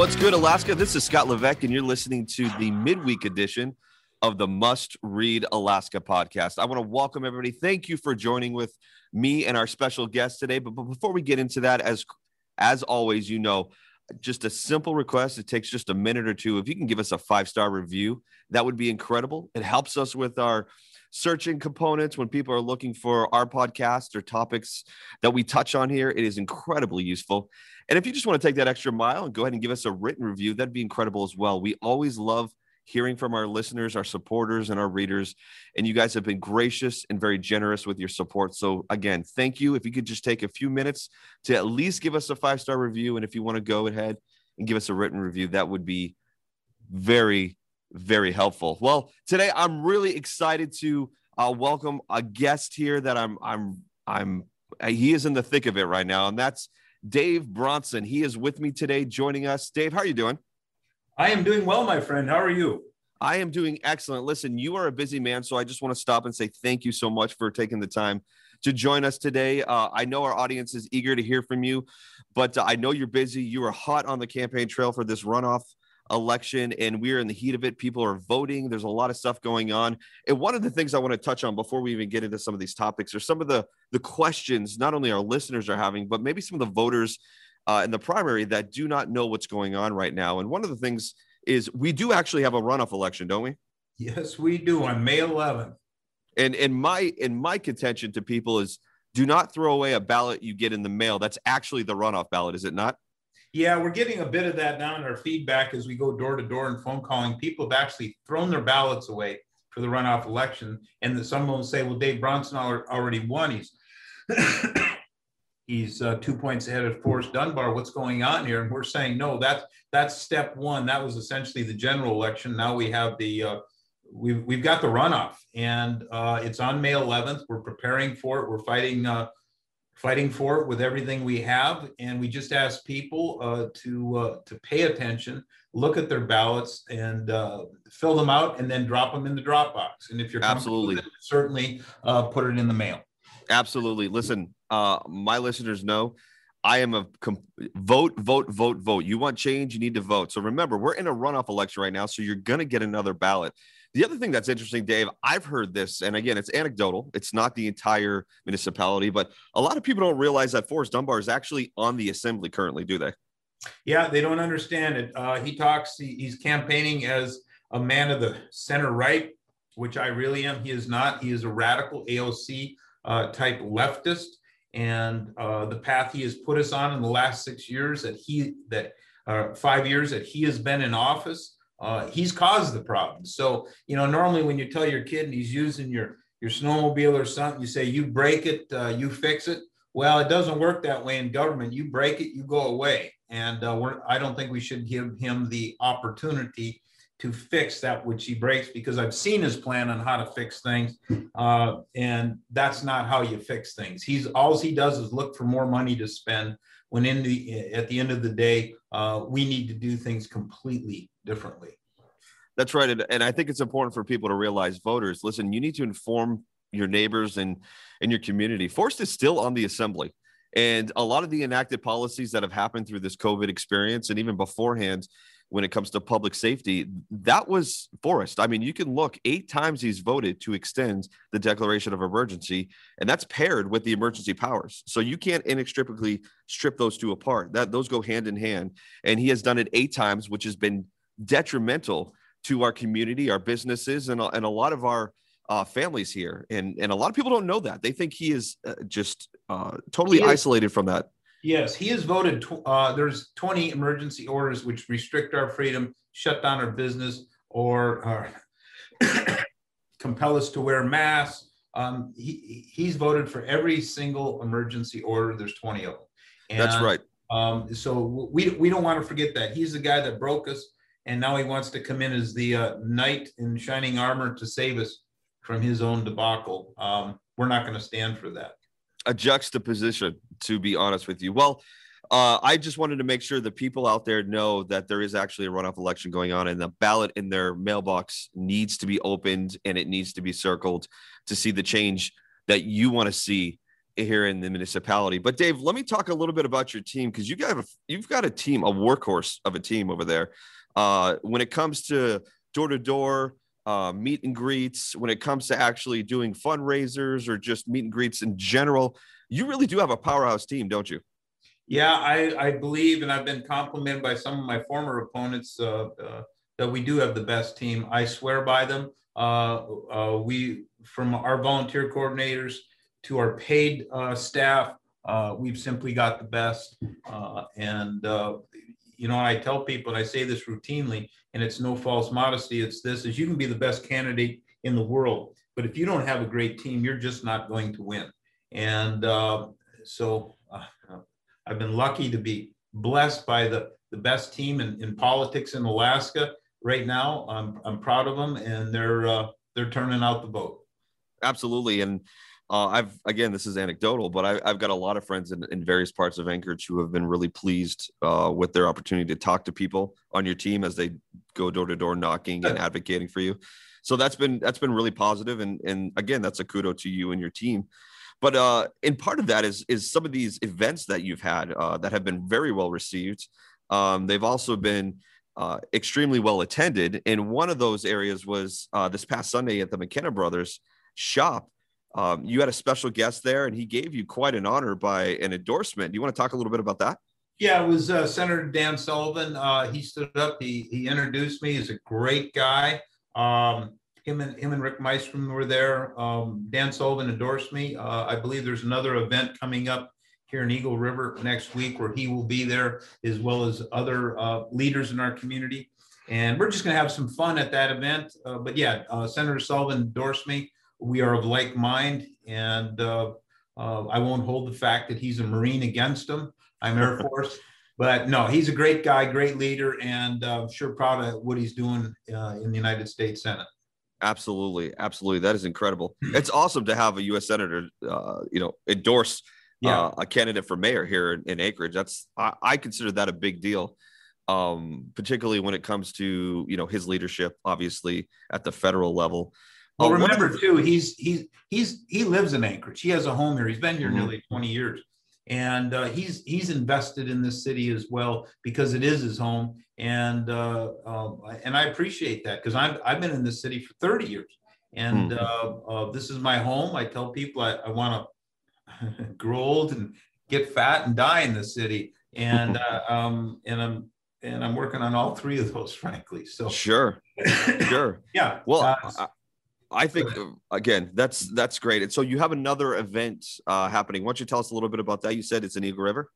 What's good, Alaska? This is Scott Levesque, and you're listening to the midweek edition of the Must Read Alaska podcast. I want to welcome everybody. Thank you for joining with me and our special guest today. But, but before we get into that, as as always, you know, just a simple request. It takes just a minute or two. If you can give us a five star review, that would be incredible. It helps us with our searching components when people are looking for our podcast or topics that we touch on here. It is incredibly useful. And if you just want to take that extra mile and go ahead and give us a written review, that'd be incredible as well. We always love hearing from our listeners, our supporters, and our readers. And you guys have been gracious and very generous with your support. So, again, thank you. If you could just take a few minutes to at least give us a five star review. And if you want to go ahead and give us a written review, that would be very, very helpful. Well, today I'm really excited to uh, welcome a guest here that I'm, I'm, I'm, he is in the thick of it right now. And that's Dave Bronson. He is with me today, joining us. Dave, how are you doing? I am doing well, my friend. How are you? I am doing excellent. Listen, you are a busy man, so I just want to stop and say thank you so much for taking the time to join us today. Uh, I know our audience is eager to hear from you, but uh, I know you're busy. You are hot on the campaign trail for this runoff election, and we're in the heat of it. People are voting. There's a lot of stuff going on. And one of the things I want to touch on before we even get into some of these topics are some of the the questions not only our listeners are having, but maybe some of the voters uh, in the primary that do not know what's going on right now. And one of the things is we do actually have a runoff election, don't we? Yes, we do on May 11th. And and my and my contention to people is do not throw away a ballot you get in the mail. That's actually the runoff ballot, is it not? Yeah, we're getting a bit of that now in our feedback as we go door to door and phone calling. People have actually thrown their ballots away for the runoff election, and that someone will say, "Well, Dave Bronson already won. He's he's uh, two points ahead of Forrest Dunbar. What's going on here?" And we're saying, "No, that's that's step one. That was essentially the general election. Now we have the uh, we've we've got the runoff, and uh, it's on May 11th. We're preparing for it. We're fighting uh, fighting for it with everything we have, and we just ask people uh, to uh, to pay attention, look at their ballots, and uh, fill them out, and then drop them in the drop box. And if you're absolutely it, certainly uh, put it in the mail. Absolutely. Listen, uh, my listeners know I am a comp- vote, vote, vote, vote. You want change, you need to vote. So remember, we're in a runoff election right now, so you're going to get another ballot. The other thing that's interesting, Dave, I've heard this, and again, it's anecdotal. It's not the entire municipality, but a lot of people don't realize that Forrest Dunbar is actually on the assembly currently, do they? Yeah, they don't understand it. Uh, he talks, he, he's campaigning as a man of the center right, which I really am. He is not. He is a radical AOC uh, type leftist. And uh, the path he has put us on in the last six years that he, that uh, five years that he has been in office, uh, he's caused the problem. So, you know, normally when you tell your kid and he's using your your snowmobile or something, you say you break it, uh, you fix it. Well, it doesn't work that way in government. You break it, you go away. And uh, I don't think we should give him the opportunity to fix that which he breaks because I've seen his plan on how to fix things, uh, and that's not how you fix things. He's all he does is look for more money to spend. When in the at the end of the day, uh, we need to do things completely differently. That's right. And, and I think it's important for people to realize voters, listen, you need to inform your neighbors and, and your community. Forrest is still on the assembly. And a lot of the enacted policies that have happened through this COVID experience and even beforehand, when it comes to public safety, that was Forrest. I mean, you can look eight times he's voted to extend the declaration of emergency, and that's paired with the emergency powers. So you can't inextricably strip those two apart. That those go hand in hand. And he has done it eight times, which has been detrimental to our community, our businesses, and, and a lot of our uh, families here. And, and a lot of people don't know that. They think he is uh, just uh, totally isolated from that. Yes, he has voted. Tw- uh, there's 20 emergency orders which restrict our freedom, shut down our business, or compel us to wear masks. Um, he, he's voted for every single emergency order. There's 20 of them. And, That's right. Um, so we we don't want to forget that he's the guy that broke us, and now he wants to come in as the uh, knight in shining armor to save us from his own debacle. Um, we're not going to stand for that. A juxtaposition, to be honest with you. Well, uh, I just wanted to make sure the people out there know that there is actually a runoff election going on, and the ballot in their mailbox needs to be opened and it needs to be circled to see the change that you want to see here in the municipality. But Dave, let me talk a little bit about your team because you got a, you've got a team, a workhorse of a team over there. Uh, when it comes to door to door meet and greets, when it comes to actually doing fundraisers or just meet and greets in general, you really do have a powerhouse team, don't you? Yeah, I, I believe, and I've been complimented by some of my former opponents uh, uh, that we do have the best team. I swear by them. Uh, uh we, from our volunteer coordinators to our paid uh, staff, uh, we've simply got the best. and you know, I tell people, and I say this routinely, and it's no false modesty. It's this: is you can be the best candidate in the world, but if you don't have a great team, you're just not going to win. And so I've been lucky to be blessed by the, the best team in, in politics in Alaska right now. I'm, I'm proud of them and they're, uh, they're turning out the vote. Absolutely. And uh, I've, again, this is anecdotal, but I, have got a lot of friends in, in, various parts of Anchorage who have been really pleased uh, with their opportunity to talk to people on your team as they go door to door knocking and advocating for you. So that's been, that's been really positive. And, and again, that's a kudo to you and your team. But uh, and part of that is is some of these events that you've had uh, that have been very well received. Um, they've also been uh, extremely well attended, and one of those areas was uh, this past Sunday at the McKenna Brothers shop. Um, you had a special guest there, and he gave you quite an honor by an endorsement. Do you want to talk a little bit about that? Yeah, it was uh, Senator Dan Sullivan. Uh, he stood up. He he introduced me. He's a great guy. Um, him and him and Rick Mystrom were there. Um, Dan Sullivan endorsed me. Uh, I believe there's another event coming up here in Eagle River next week where he will be there, as well as other uh, leaders in our community. And we're just going to have some fun at that event. Uh, but yeah, uh, Senator Sullivan endorsed me. We are of like mind, and uh, uh, I won't hold the fact that he's a Marine against him. I'm Air Force. But no, he's a great guy, great leader, and I'm sure proud of what he's doing in the United States Senate. Absolutely, absolutely. That is incredible. It's awesome to have a U.S. senator, uh, you know, endorse yeah. uh, a candidate for mayor here in, in Anchorage. That's I, I, consider that a big deal, um, particularly when it comes to you know his leadership, obviously at the federal level. Well, uh, remember too, he's he's he's he lives in Anchorage. He has a home here. He's been here mm-hmm. nearly twenty years and uh, he's he's invested in this city as well because it is his home and uh, uh, and I appreciate that because I've I've been in this city for 30 years and mm. this is my home. I tell people I, I want to grow old and get fat and die in the city and uh, um, and I'm and I'm working on all three of those frankly. So sure, sure, yeah. Well. Uh, I think again, that's that's great. And so you have another event uh, happening. Why don't you tell us a little bit about that? You said it's in Eagle River.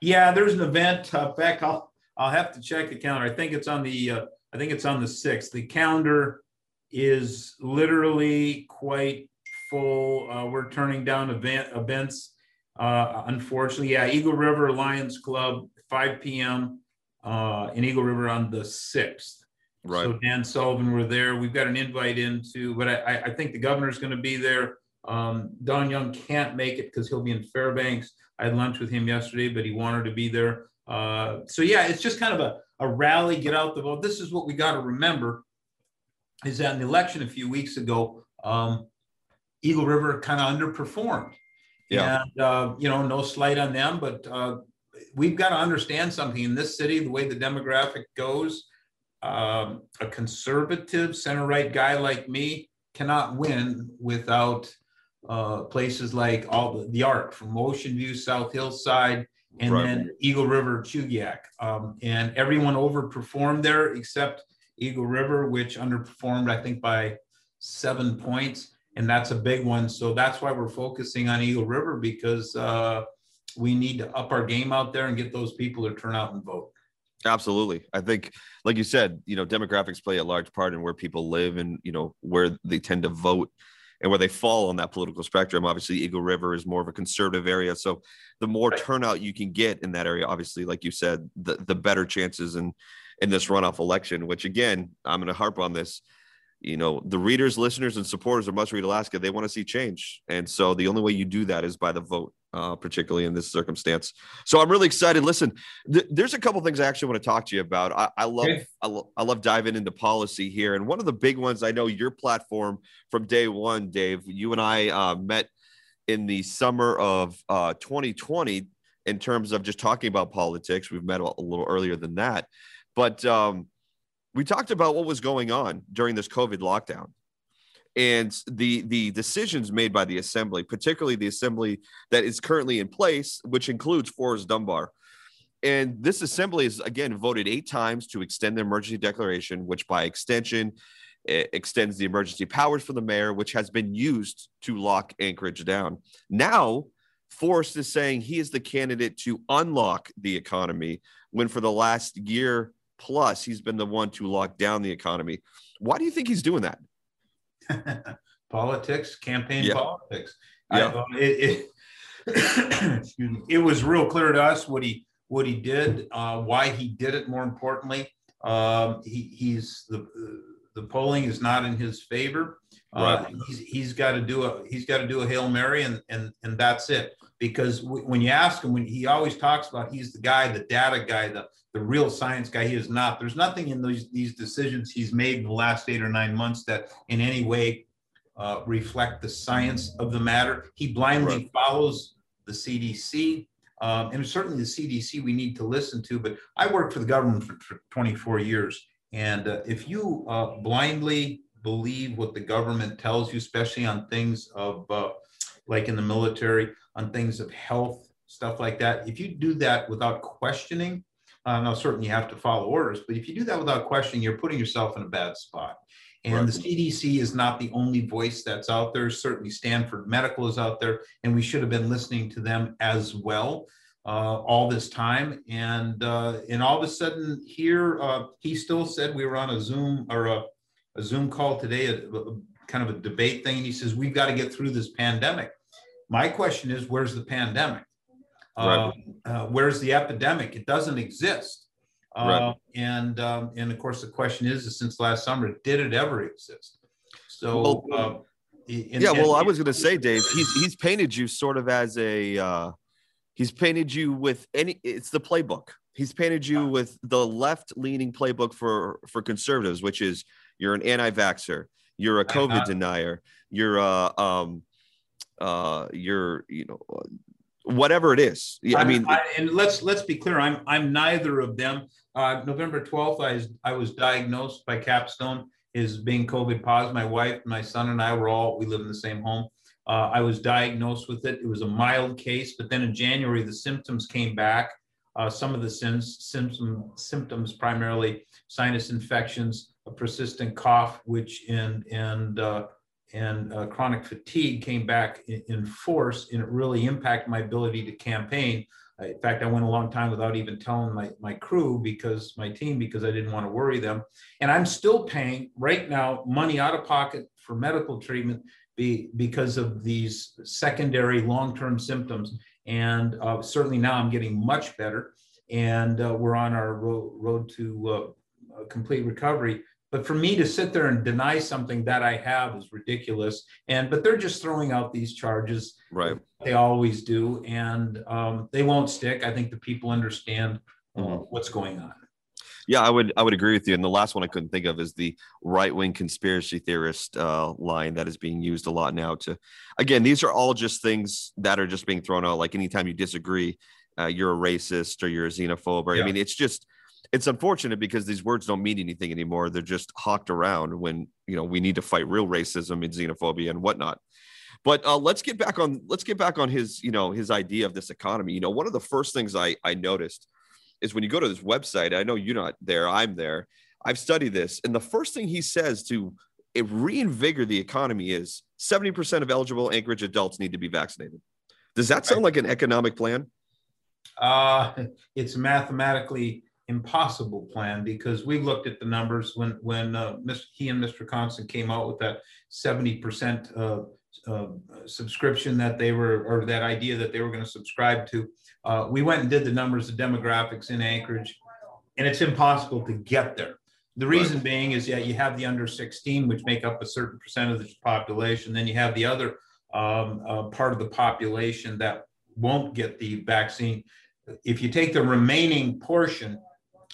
Yeah, there's an event. Uh, back, I'll I'll have to check the calendar. I think it's on the uh, I think it's on the sixth. The calendar is literally quite full. Uh, we're turning down event events. Uh, unfortunately, yeah, Eagle River Lions Club, 5 p.m. Uh, in Eagle River on the sixth. Right. So Dan Sullivan were there. We've got an invite into, but I, I think the governor's going to be there. Um, Don Young can't make it because he'll be in Fairbanks. I had lunch with him yesterday, but he wanted to be there. Uh, so yeah, it's just kind of a, a rally, get out the vote. This is what we got to remember is that in the election a few weeks ago, um, Eagle River kind of underperformed. Yeah. And, uh, you know, no slight on them, but uh, we've got to understand something in this city, the way the demographic goes um, a conservative center right guy like me cannot win without uh, places like all the, the Arc from Ocean View, South Hillside, and right. then Eagle River, Chugiak. Um, and everyone overperformed there except Eagle River, which underperformed, I think, by seven points. And that's a big one. So that's why we're focusing on Eagle River because uh, we need to up our game out there and get those people to turn out and vote. Absolutely. I think, like you said, you know, demographics play a large part in where people live and, you know, where they tend to vote. and where they fall on that political spectrum. Obviously, Eagle River is more of a conservative area, so the more turnout you can get in that area, obviously, like you said, the the better chances in in this runoff election. Which again, I'm going to harp on this. You know, the readers, listeners, and supporters of Must Read Alaska, they want to see change, and so the only way you do that is by the vote uh, particularly in this circumstance. So I'm really excited. Listen, th- there's a couple things I actually want to talk to you about. I, I love okay. I, lo- I, love diving into policy here, and one of the big ones I know your platform from day one, Dave. You and I uh, met in the summer of uh, 2020 in terms of just talking about politics. We've met a, a little earlier than that, but um, we talked about what was going on during this COVID lockdown and the the decisions made by the assembly, particularly the assembly that is currently in place, which includes Forrest Dunbar. And this assembly has again voted eight times to extend the emergency declaration, which by extension extends the emergency powers for the mayor, which has been used to lock Anchorage down. Now, Forrest is saying he is the candidate to unlock the economy when for the last year plus he's been the one to lock down the economy. Why do you think he's doing that? politics, campaign yeah. politics. Yeah. I, it, it, it, was real clear to us what he what he did, uh, why he did it. More importantly, um, he, he's the the polling is not in his favor. Uh, he's, he's got to do a he's got to do a hail mary and and and that's it. Because w- when you ask him, when he always talks about he's the guy, the data guy, the the real science guy. He is not. There's nothing in these these decisions he's made in the last eight or nine months that in any way uh, reflect the science of the matter. He blindly right. follows the CDC. Um, and certainly the CDC we need to listen to, but I worked for the government for, for 24 years. And uh, if you uh, blindly believe what the government tells you, especially on things of uh, like in the military, on things of health, stuff like that, if you do that without questioning, uh, now, certainly you have to follow orders, but if you do that without questioning, you're putting yourself in a bad spot. And right. the CDC is not the only voice that's out there. Certainly, Stanford Medical is out there, and we should have been listening to them as well uh, all this time. And uh, and all of a sudden, here uh, he still said we were on a Zoom or a, a Zoom call today, a, a, kind of a debate thing. And he says we've got to get through this pandemic. My question is, where's the pandemic? Right. Uh, uh, where's the epidemic? It doesn't exist. Uh, right. And um, and of course, the question is, since last summer, did it ever exist? So. Well, in, yeah, well, I was going to say, Dave, he's he's painted you sort of as a uh, he's painted you with any. It's the playbook. He's painted you with the left-leaning playbook for for conservatives, which is you're an anti-vaxer, you're a COVID denier, you're a um, uh, you're you know whatever it is. Yeah, I mean, I, and let's let's be clear. I'm I'm neither of them. Uh, November 12th, I was, I was diagnosed by Capstone as being COVID positive. My wife, my son, and I were all we live in the same home. Uh, I was diagnosed with it. It was a mild case, but then in January the symptoms came back. Uh, some of the symptom, symptoms, primarily sinus infections, a persistent cough, which in and uh, and uh, chronic fatigue came back in, in, force and it really impacted my ability to campaign. in fact, I went a long time without even telling my, my crew because my team, because I didn't want to worry them. And I'm still paying right now money out of pocket for medical treatment be, because of these secondary long-term symptoms. And uh, certainly now I'm getting much better and uh, we're on our ro- road to uh, complete recovery but for me to sit there and deny something that I have is ridiculous. And but they're just throwing out these charges, right? They always do, and um, they won't stick. I think the people understand uh, mm-hmm. what's going on. Yeah, I would I would agree with you. And the last one I couldn't think of is the right wing conspiracy theorist uh, line that is being used a lot now. To again, these are all just things that are just being thrown out. Like anytime you disagree, uh, you're a racist or you're a xenophobe. Or, yeah. I mean, it's just it's unfortunate because these words don't mean anything anymore. They're just hawked around when you know we need to fight real racism and xenophobia and whatnot. But uh, let's get back on let's get back on his you know his idea of this economy. You know, one of the first things I I noticed is when you go to this website. I know you're not there. I'm there. I've studied this, and the first thing he says to reinvigorate the economy is 70% of eligible Anchorage adults need to be vaccinated. Does that sound like an economic plan? Uh, it's mathematically impossible plan because we looked at the numbers when when uh, Mr. he and Mr. Constant came out with that 70% uh, uh, subscription that they were or that idea that they were going to subscribe to. Uh, we went and did the numbers of demographics in Anchorage, and it's impossible to get there. The reason right. being is that you have the under 16, which make up a certain percent of the population. Then you have the other um, uh, part of the population that won't get the vaccine. If you take the remaining portion,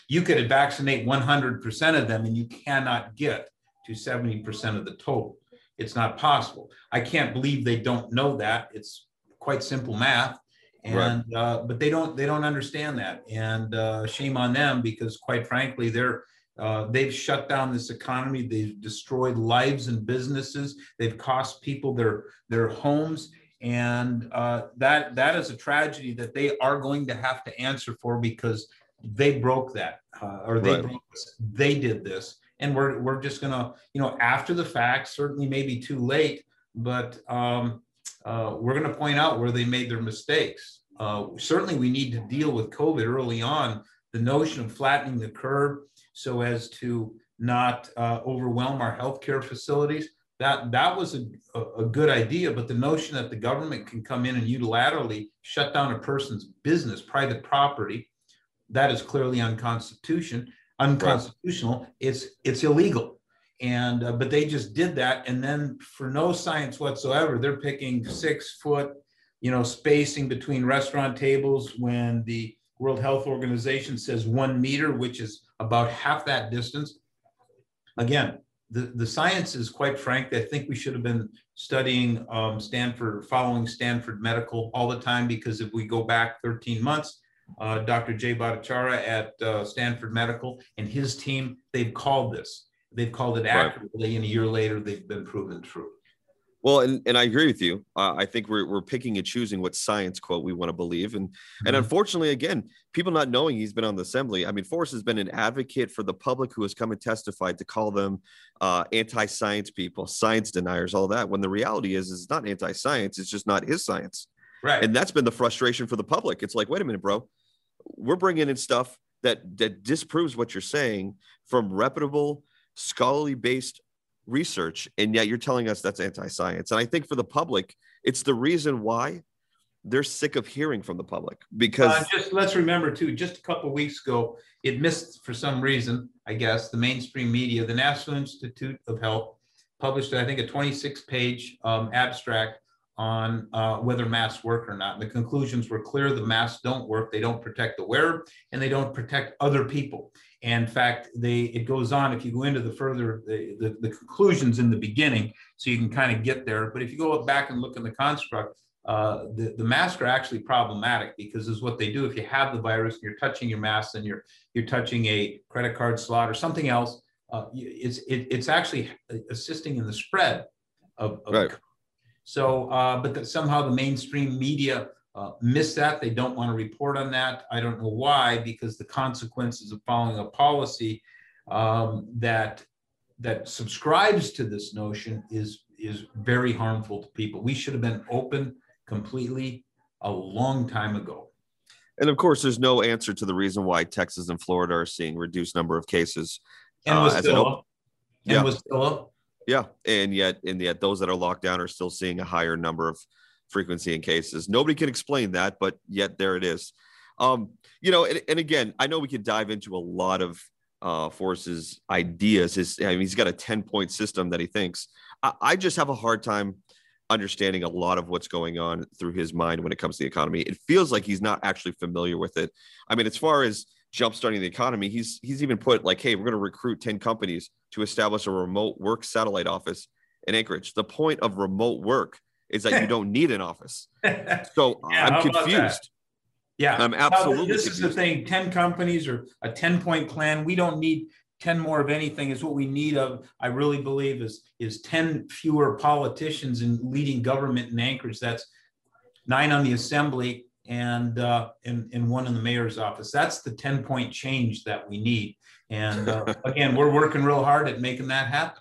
you could vaccinate 100% of them and you cannot get to 70% of the total. It's not possible. I can't believe they don't know that. It's quite simple math. And right. uh, but they don't they don't understand that, and uh, shame on them because quite frankly they're uh, they've shut down this economy. They've destroyed lives and businesses. They've cost people their their homes, and uh, that that is a tragedy that they are going to have to answer for because they broke that uh, or they right. broke this. they did this and we're we're just gonna you know after the fact certainly maybe too late but um, uh, we're gonna point out where they made their mistakes uh, certainly we need to deal with covid early on the notion of flattening the curve so as to not uh, overwhelm our healthcare facilities that that was a, a, good idea but the notion that the government can come in and unilaterally shut down a person's business private property that is clearly unconstitution unconstitutional. Right. It's it's illegal, and uh, but they just did that, and then for no science whatsoever, they're picking six foot, you know, spacing between restaurant tables when the World Health Organization says one meter, which is about half that distance. Again, the, the science is quite frank. I think we should have been studying um, Stanford, following Stanford Medical all the time, because if we go back 13 months, uh, Dr. Jay Bhattacharya at uh, Stanford Medical and his team, they've called this. They've called it accurately, right. and a year later, they've been proven true. Well, and, and I agree with you. Uh, I think we're, we're picking and choosing what science quote we want to believe. And, mm-hmm. and unfortunately, again, people not knowing he's been on the assembly. I mean, Forrest has been an advocate for the public who has come and testified to call them uh, anti-science people, science deniers, all that. When the reality is, is it's not anti-science. It's just not his science. Right. And that's been the frustration for the public. It's like, wait a minute, bro. We're bringing in stuff that that disproves what you're saying from reputable, scholarly based research, and yet you're telling us that's anti-science. And I think for the public, it's the reason why they're sick of hearing from the public because uh, just let's remember too just a couple weeks ago it missed for some reason i guess the mainstream media the national institute of health published i think a 26 page um, abstract on uh, whether masks work or not. The conclusions were clear: the masks don't work. They don't protect the wearer, and they don't protect other people. And in fact, they it goes on. If you go into the further the, the, the conclusions in the beginning, so you can kind of get there. But if you go back and look in the construct, uh, the, the masks are actually problematic because is what they do. If you have the virus and you're touching your mask and you're you're touching a credit card slot or something else, uh, it's it, it's actually assisting in the spread of, of right. So, uh, but that somehow the mainstream media uh, miss that. They don't want to report on that. I don't know why, because the consequences of following a policy um, that that subscribes to this notion is is very harmful to people. We should have been open completely a long time ago. And of course, there's no answer to the reason why Texas and Florida are seeing reduced number of cases. And was uh, still, op- and yeah. was still yeah, and yet, and yet, those that are locked down are still seeing a higher number of frequency in cases. Nobody can explain that, but yet there it is. Um, you know, and, and again, I know we could dive into a lot of uh, Forrest's ideas. His, I mean, he's got a ten point system that he thinks. I, I just have a hard time understanding a lot of what's going on through his mind when it comes to the economy. It feels like he's not actually familiar with it. I mean, as far as jumpstarting the economy. He's he's even put like, hey, we're going to recruit 10 companies to establish a remote work satellite office in Anchorage. The point of remote work is that you don't need an office. So yeah, I'm confused. Yeah, I'm absolutely. this confused. is the thing: 10 companies or a 10 point plan. We don't need 10 more of anything is what we need of i really believe is is 10 fewer politicians in leading government in anchorage that's nine on the assembly and uh, and, and one in the mayor's office. That's the 10 point change that we need. And uh, again, we're working real hard at making that happen.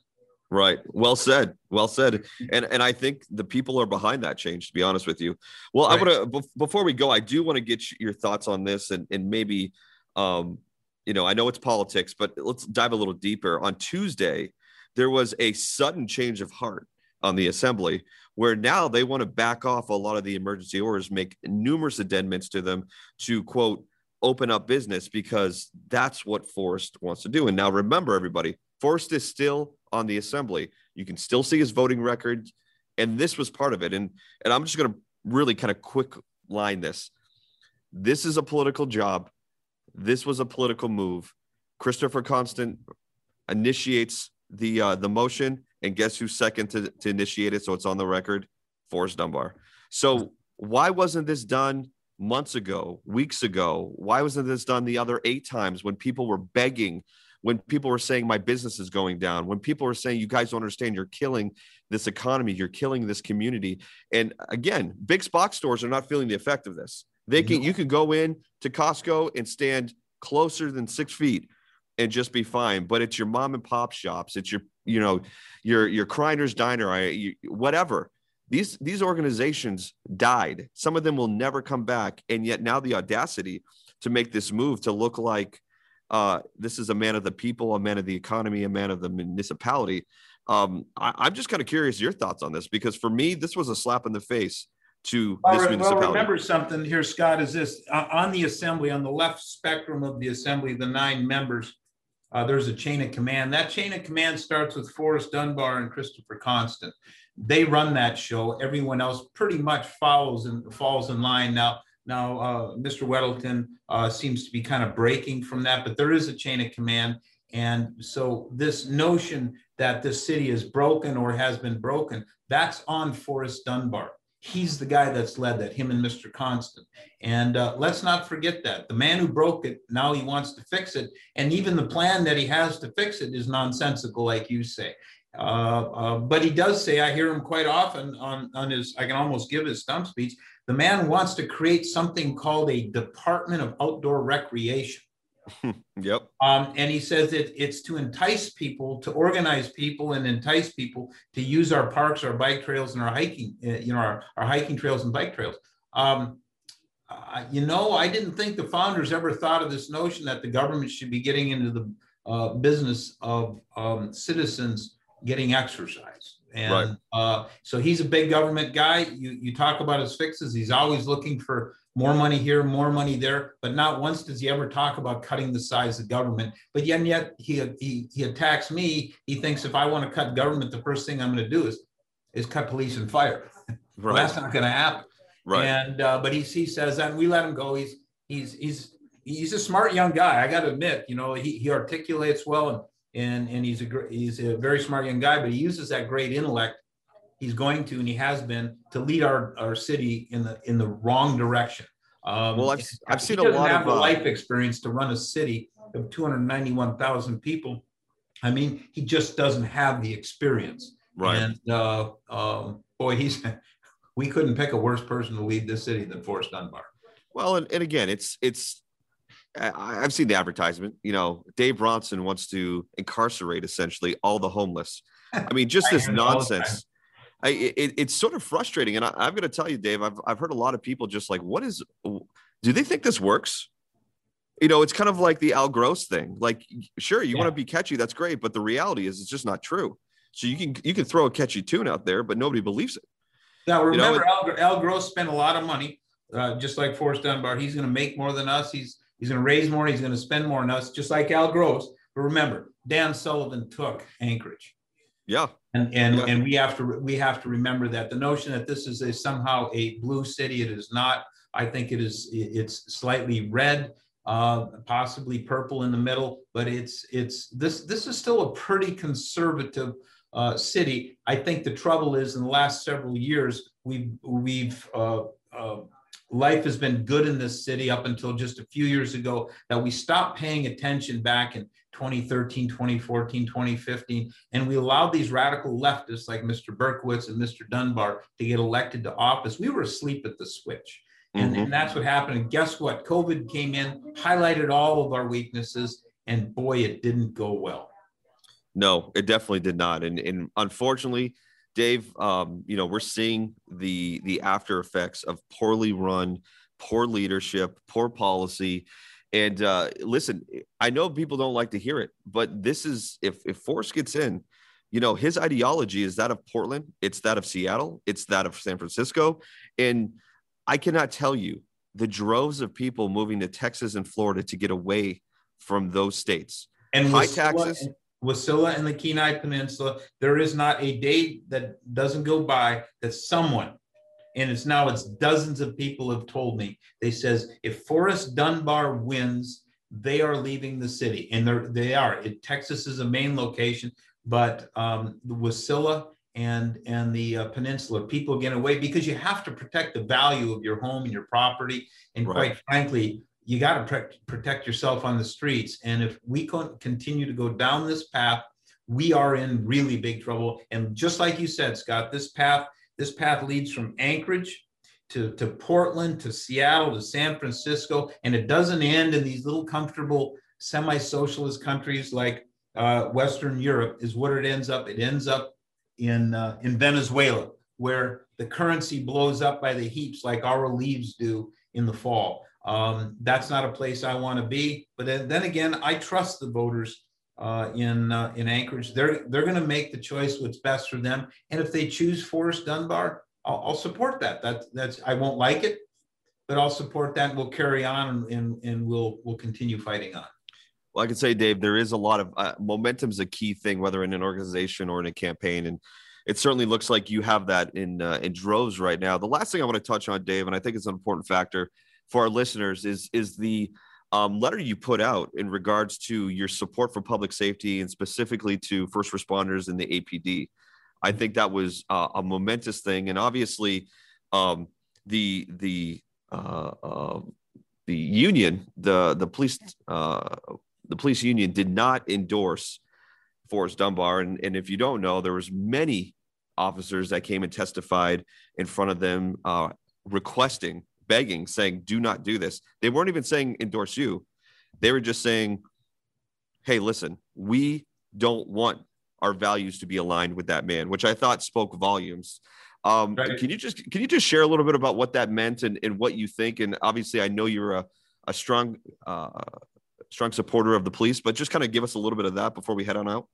Right. Well said. Well said. And and I think the people are behind that change. To be honest with you. Well, right. I want to before we go, I do want to get your thoughts on this and and maybe um, you know, I know it's politics, but let's dive a little deeper. On Tuesday, there was a sudden change of heart on the assembly where now they want to back off a lot of the emergency orders, make numerous amendments to them to quote, open up business because that's what Forrest wants to do. And now remember, everybody, Forrest is still on the assembly. You can still see his voting record. And this was part of it. And, and I'm just going to really kind of quick line this. This is a political job. This was a political move. Christopher Constant initiates the uh, the motion, and guess who's second to, to initiate it? So it's on the record, Forrest Dunbar. So why wasn't this done months ago, weeks ago? Why wasn't this done the other eight times when people were begging, when people were saying my business is going down, when people were saying you guys don't understand, you're killing this economy, you're killing this community. And again, big box stores are not feeling the effect of this. They can you can go in to Costco and stand closer than six feet and just be fine. But it's your mom and pop shops. It's your, you know, your your Kreiner's Diner, I, you, whatever. These these organizations died. Some of them will never come back, and yet now the audacity to make this move to look like uh, this is a man of the people, a man of the economy, a man of the municipality. Um, I, am just kind of curious your thoughts on this because for me, this was a slap in the face to well, this municipality. Well, remember something here, Scott, is this uh, on the assembly, on the left spectrum of the assembly, the nine members, uh, there's a chain of command. That chain of command starts with Forrest Dunbar and Christopher Constant. They run that show. Everyone else pretty much follows and falls in line. Now, now uh, Mr. Weddleton uh, seems to be kind of breaking from that, but there is a chain of command. And so this notion that this city is broken or has been broken, that's on Forrest Dunbar he's the guy that's led that, him and Mr. Constant. And uh, let's not forget that. The man who broke it, now he wants to fix it. And even the plan that he has to fix it is nonsensical, like you say. Uh, uh, but he does say, I hear him quite often on, on his, I can almost give his stump speech. The man wants to create something called a Department of Outdoor Recreation. yep. Um, and he says that it's to entice people, to organize people and entice people to use our parks, our bike trails, and our hiking, uh, you know, our, our hiking trails and bike trails. Um, uh, you know, I didn't think the founders ever thought of this notion that the government should be getting into the uh, business of um, citizens getting exercise. And right. uh, so he's a big government guy. You, you talk about his fixes. He's always looking for more money here, more money there, but not once does he ever talk about cutting the size of government. But yet, yet he, he, he attacks me. He thinks if I want to cut government, the first thing I'm going to do is, is cut police and fire. Right. Well, that's not going to happen. Right. And, uh, but he, he says that we let him go. He's, he's, he's, he's a smart young guy. I got to admit, you know, he, he articulates well and, and, and he's a, he's a very smart young guy, but he uses that great intellect he's going to and he has been to lead our, our city in the in the wrong direction. Um, well, I've, I've seen a lot have of the uh, life experience to run a city of 291,000 people. I mean, he just doesn't have the experience. Right. And uh, uh, boy, he's we couldn't pick a worse person to lead this city than Forrest Dunbar. Well, and, and again, it's it's I, I've seen the advertisement. You know, Dave Bronson wants to incarcerate essentially all the homeless. I mean, just this nonsense. I, it, it's sort of frustrating. And I, am going to tell you, Dave, I've, I've heard a lot of people just like, what is, do they think this works? You know, it's kind of like the Al Gross thing. Like, sure, you yeah. want to be catchy. That's great. But the reality is it's just not true. So you can, you can throw a catchy tune out there, but nobody believes it. Now, remember, you know, Al, Al Gross spent a lot of money, uh, just like Forrest Dunbar. He's going to make more than us. He's, he's going to raise more. He's going to spend more than us, just like Al Gross. But remember, Dan Sullivan took Anchorage. Yeah. And and, yeah. and we have to we have to remember that the notion that this is a somehow a blue city, it is not. I think it is it's slightly red, uh, possibly purple in the middle, but it's it's this this is still a pretty conservative uh, city. I think the trouble is in the last several years we've we've uh, uh life has been good in this city up until just a few years ago that we stopped paying attention back in 2013, 2014, 2015. And we allowed these radical leftists like Mr. Berkowitz and Mr. Dunbar to get elected to office. We were asleep at the switch. And, mm-hmm. and that's what happened. And guess what? COVID came in, highlighted all of our weaknesses, and boy, it didn't go well. No, it definitely did not. And, and unfortunately, Dave, um, you know, we're seeing the the after effects of poorly run, poor leadership, poor policy And uh, listen, I know people don't like to hear it, but this is if if Forrest gets in, you know, his ideology is that of Portland, it's that of Seattle, it's that of San Francisco, and I cannot tell you the droves of people moving to Texas and Florida to get away from those states. And high taxes. and- Wasilla and the Kenai Peninsula, there is not a day that doesn't go by that someone, and it's now it's dozens of people have told me, they says, if Forrest Dunbar wins, they are leaving the city. And they're, they are. It, Texas is a main location, but um, the Wasilla and, and the uh, peninsula, people get away because you have to protect the value of your home and your property. And Right. quite frankly, you got to protect yourself on the streets. And if we con- continue to go down this path, we are in really big trouble. And just like you said, Scott, this path, this path leads from Anchorage to, to Portland, to Seattle, to San Francisco, and it doesn't end in these little comfortable semi-socialist countries like uh, Western Europe. Is what it ends up. It ends up in uh, in Venezuela, where the currency blows up by the heaps, like our leaves do in the fall. Um, that's not a place I want to be. But then, then again, I trust the voters uh, in uh, in Anchorage. They're they're going to make the choice what's best for them. And if they choose Forrest Dunbar, I'll, I'll support that. That that's I won't like it, but I'll support that. We'll carry on and, and, we'll we'll continue fighting on. Well, I can say, Dave, there is a lot of uh, momentum is a key thing, whether in an organization or in a campaign, and it certainly looks like you have that in uh, in droves right now. The last thing I want to touch on, Dave, and I think it's an important factor for our listeners, is is the um, letter you put out in regards to your support for public safety and specifically to first responders in the APD. I think that was uh, a momentous thing, and obviously, um, the the uh, uh, the union, the the police uh, the police union did not endorse Forrest Dunbar. And, and if you don't know, there was many officers that came and testified in front of them, uh, requesting, begging, saying, "Do not do this." They weren't even saying endorse you; they were just saying, "Hey, listen, we don't want our values to be aligned with that man," which I thought spoke volumes. Um, Right. Can you just can you just share a little bit about what that meant and, and what you think? And obviously, I know you're a a strong uh, strong supporter of the police, but just kind of give us a little bit of that before we head on out.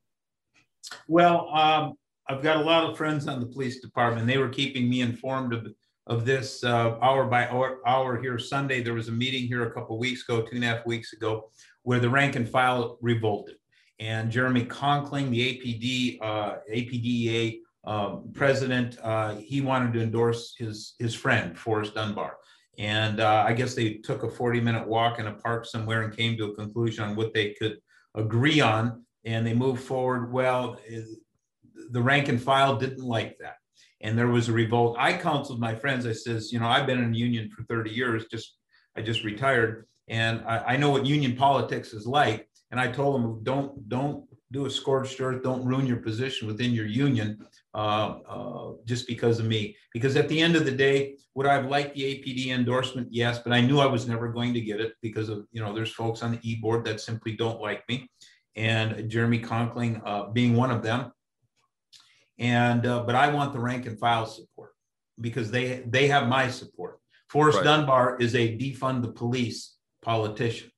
Well, um, I've got a lot of friends on the police department. They were keeping me informed of, of this uh, hour by hour, hour here Sunday. There was a meeting here a couple weeks ago, two and a half weeks ago, where the rank and file revolted. And Jeremy Conkling, the APD, uh, APDEA um, president, uh, he wanted to endorse his, his friend, Forrest Dunbar. And uh, I guess they took a 40 minute walk in a park somewhere and came to a conclusion on what they could agree on. And they moved forward. Well, the rank and file didn't like that. And there was a revolt. I counseled my friends. I says, you know, I've been in a union for 30 years, just I just retired. And I, I know what union politics is like. And I told them, don't, don't do a scorched earth, don't ruin your position within your union uh, uh, just because of me. Because at the end of the day, would I have liked the APD endorsement? Yes, but I knew I was never going to get it because of, you know, there's folks on the e-board that simply don't like me. And Jeremy Conkling uh, being one of them. And, uh, but I want the rank and file support because they, they have my support. Forrest Right. Dunbar is a defund the police politician.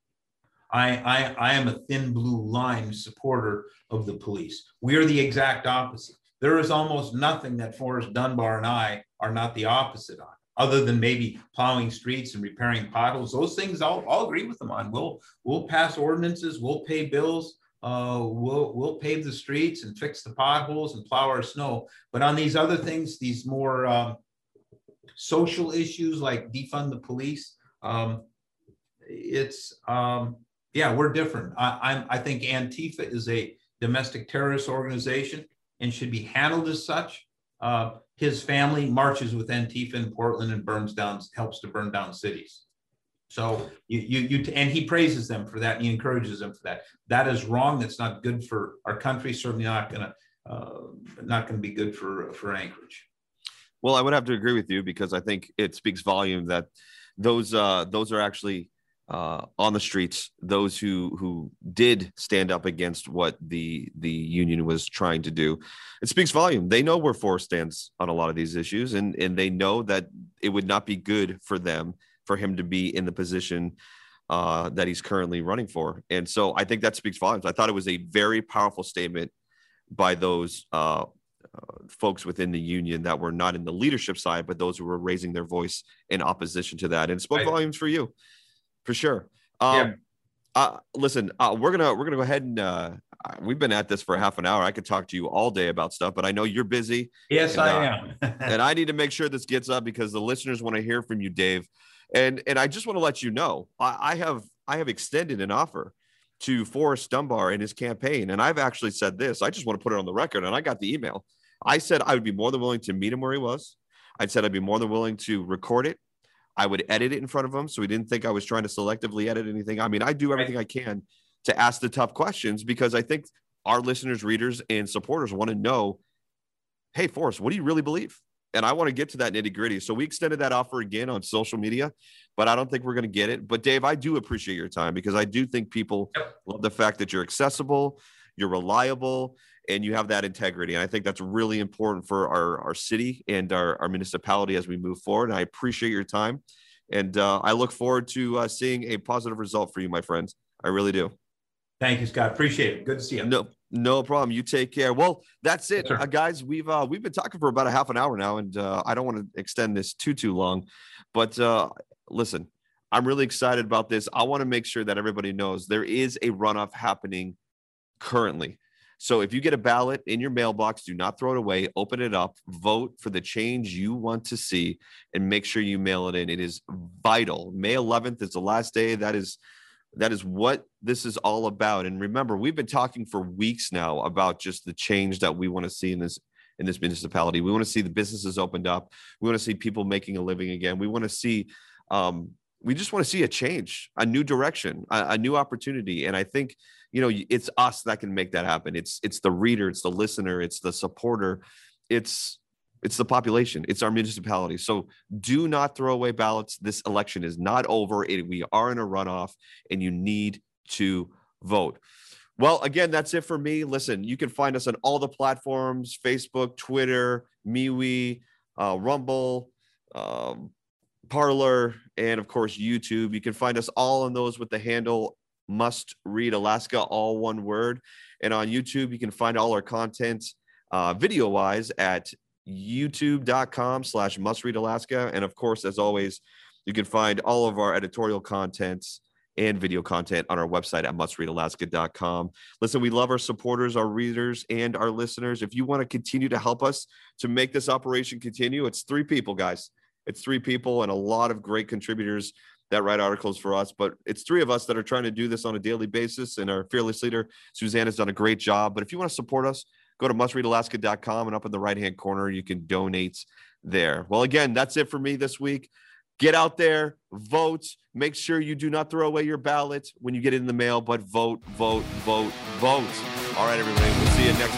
I, I, I am a thin blue line supporter of the police. We are the exact opposite. There is almost nothing that Forrest Dunbar and I are not the opposite on, other than maybe plowing streets and repairing potholes. Those things I'll, I'll agree with them on. We'll, we'll pass ordinances, we'll pay bills, uh, we'll, we'll pave the streets and fix the potholes and plow our snow. But on these other things, these more um, social issues like defund the police, um, it's um, yeah, we're different. I, I'm I think Antifa is a domestic terrorist organization and should be handled as such. Uh, his family marches with Antifa in Portland and burns down, helps to burn down cities. So you, you, you, and he praises them for that. He encourages them for that. That is wrong. That's not good for our country. Certainly not to, uh, not to be good for for Anchorage. Well, I would have to agree with you because I think it speaks volume that those uh, those are actually uh, on the streets. Those who who did stand up against what the the union was trying to do. It speaks volume. They know where Forrest stands on a lot of these issues, and and they know that it would not be good for them for him to be in the position uh, that he's currently running for. And so I think that speaks volumes. I thought it was a very powerful statement by those uh, uh, folks within the union that were not in the leadership side, but those who were raising their voice in opposition to that, and spoke I, volumes for you, for sure. Um, yeah. Uh, listen, uh, we're gonna we're gonna go ahead and uh, we've been at this for half an hour. I could talk to you all day about stuff, but I know you're busy. Yes, and, I uh, am. and I need to make sure this gets up because the listeners want to hear from you, Dave. And and I just want to let you know, I, I have I have extended an offer to Forrest Dunbar in his campaign, and I've actually said this. I just want to put it on the record, and I got the email. I said I would be more than willing to meet him where he was. I said I'd be more than willing to record it. I would edit it in front of him so he didn't think I was trying to selectively edit anything. I mean, I do everything I can to ask the tough questions because I think our listeners, readers, and supporters want to know hey, Forrest, what do you really believe? And I want to get to that nitty gritty. So we extended that offer again on social media, but I don't think we're going to get it. But Dave, I do appreciate your time because I do think people yep. love the fact that you're accessible, you're reliable, and you have that integrity. And I think that's really important for our, our city and our, our municipality as we move forward. And I appreciate your time. And uh, I look forward to uh, seeing a positive result for you, my friends. I really do. Thank you, Scott. Appreciate it. Good to see you. No, no problem. You take care. Well, that's it, uh, guys. We've uh, we've been talking for about a half an hour now, and uh, I don't want to extend this too too long. But uh, listen, I'm really excited about this. I want to make sure that everybody knows there is a runoff happening currently. So if you get a ballot in your mailbox, do not throw it away. Open it up, vote for the change you want to see, and make sure you mail it in. It is vital. May 11th is the last day. That is that is what this is all about. And remember, we've been talking for weeks now about just the change that we want to see in this in this municipality. We want to see the businesses opened up. We want to see people making a living again. We want to see um, we just want to see a change, a new direction, a, a, new opportunity. And I think, you know, it's us that can make that happen. It's it's the reader, it's the listener, it's the supporter, it's it's the population, it's our municipality. So do not throw away ballots. This election is not over. It, we are in a runoff, and you need to vote. Well, again, that's it for me. Listen, you can find us on all the platforms Facebook, Twitter, MeWe, uh, Rumble, um, Parler, and of course, YouTube. You can find us all on those with the handle must read Alaska, all one word. And on YouTube, you can find all our content uh, video wise at youtube.com slash must read Alaska. And of course, as always, you can find all of our editorial contents and video content on our website at mustreadalaska.com. Listen, we love our supporters, our readers, and our listeners. If you want to continue to help us to make this operation continue, it's three people, guys. It's three people and a lot of great contributors that write articles for us. But it's three of us that are trying to do this on a daily basis. And our fearless leader, Suzanne, has done a great job. But if you want to support us, go to mustreadalaska.com and up in the right hand corner, you can donate there. Well, again, that's it for me this week. Get out there, vote. Make sure you do not throw away your ballot when you get it in the mail, but vote, vote, vote, vote. All right, everybody. We'll see you next.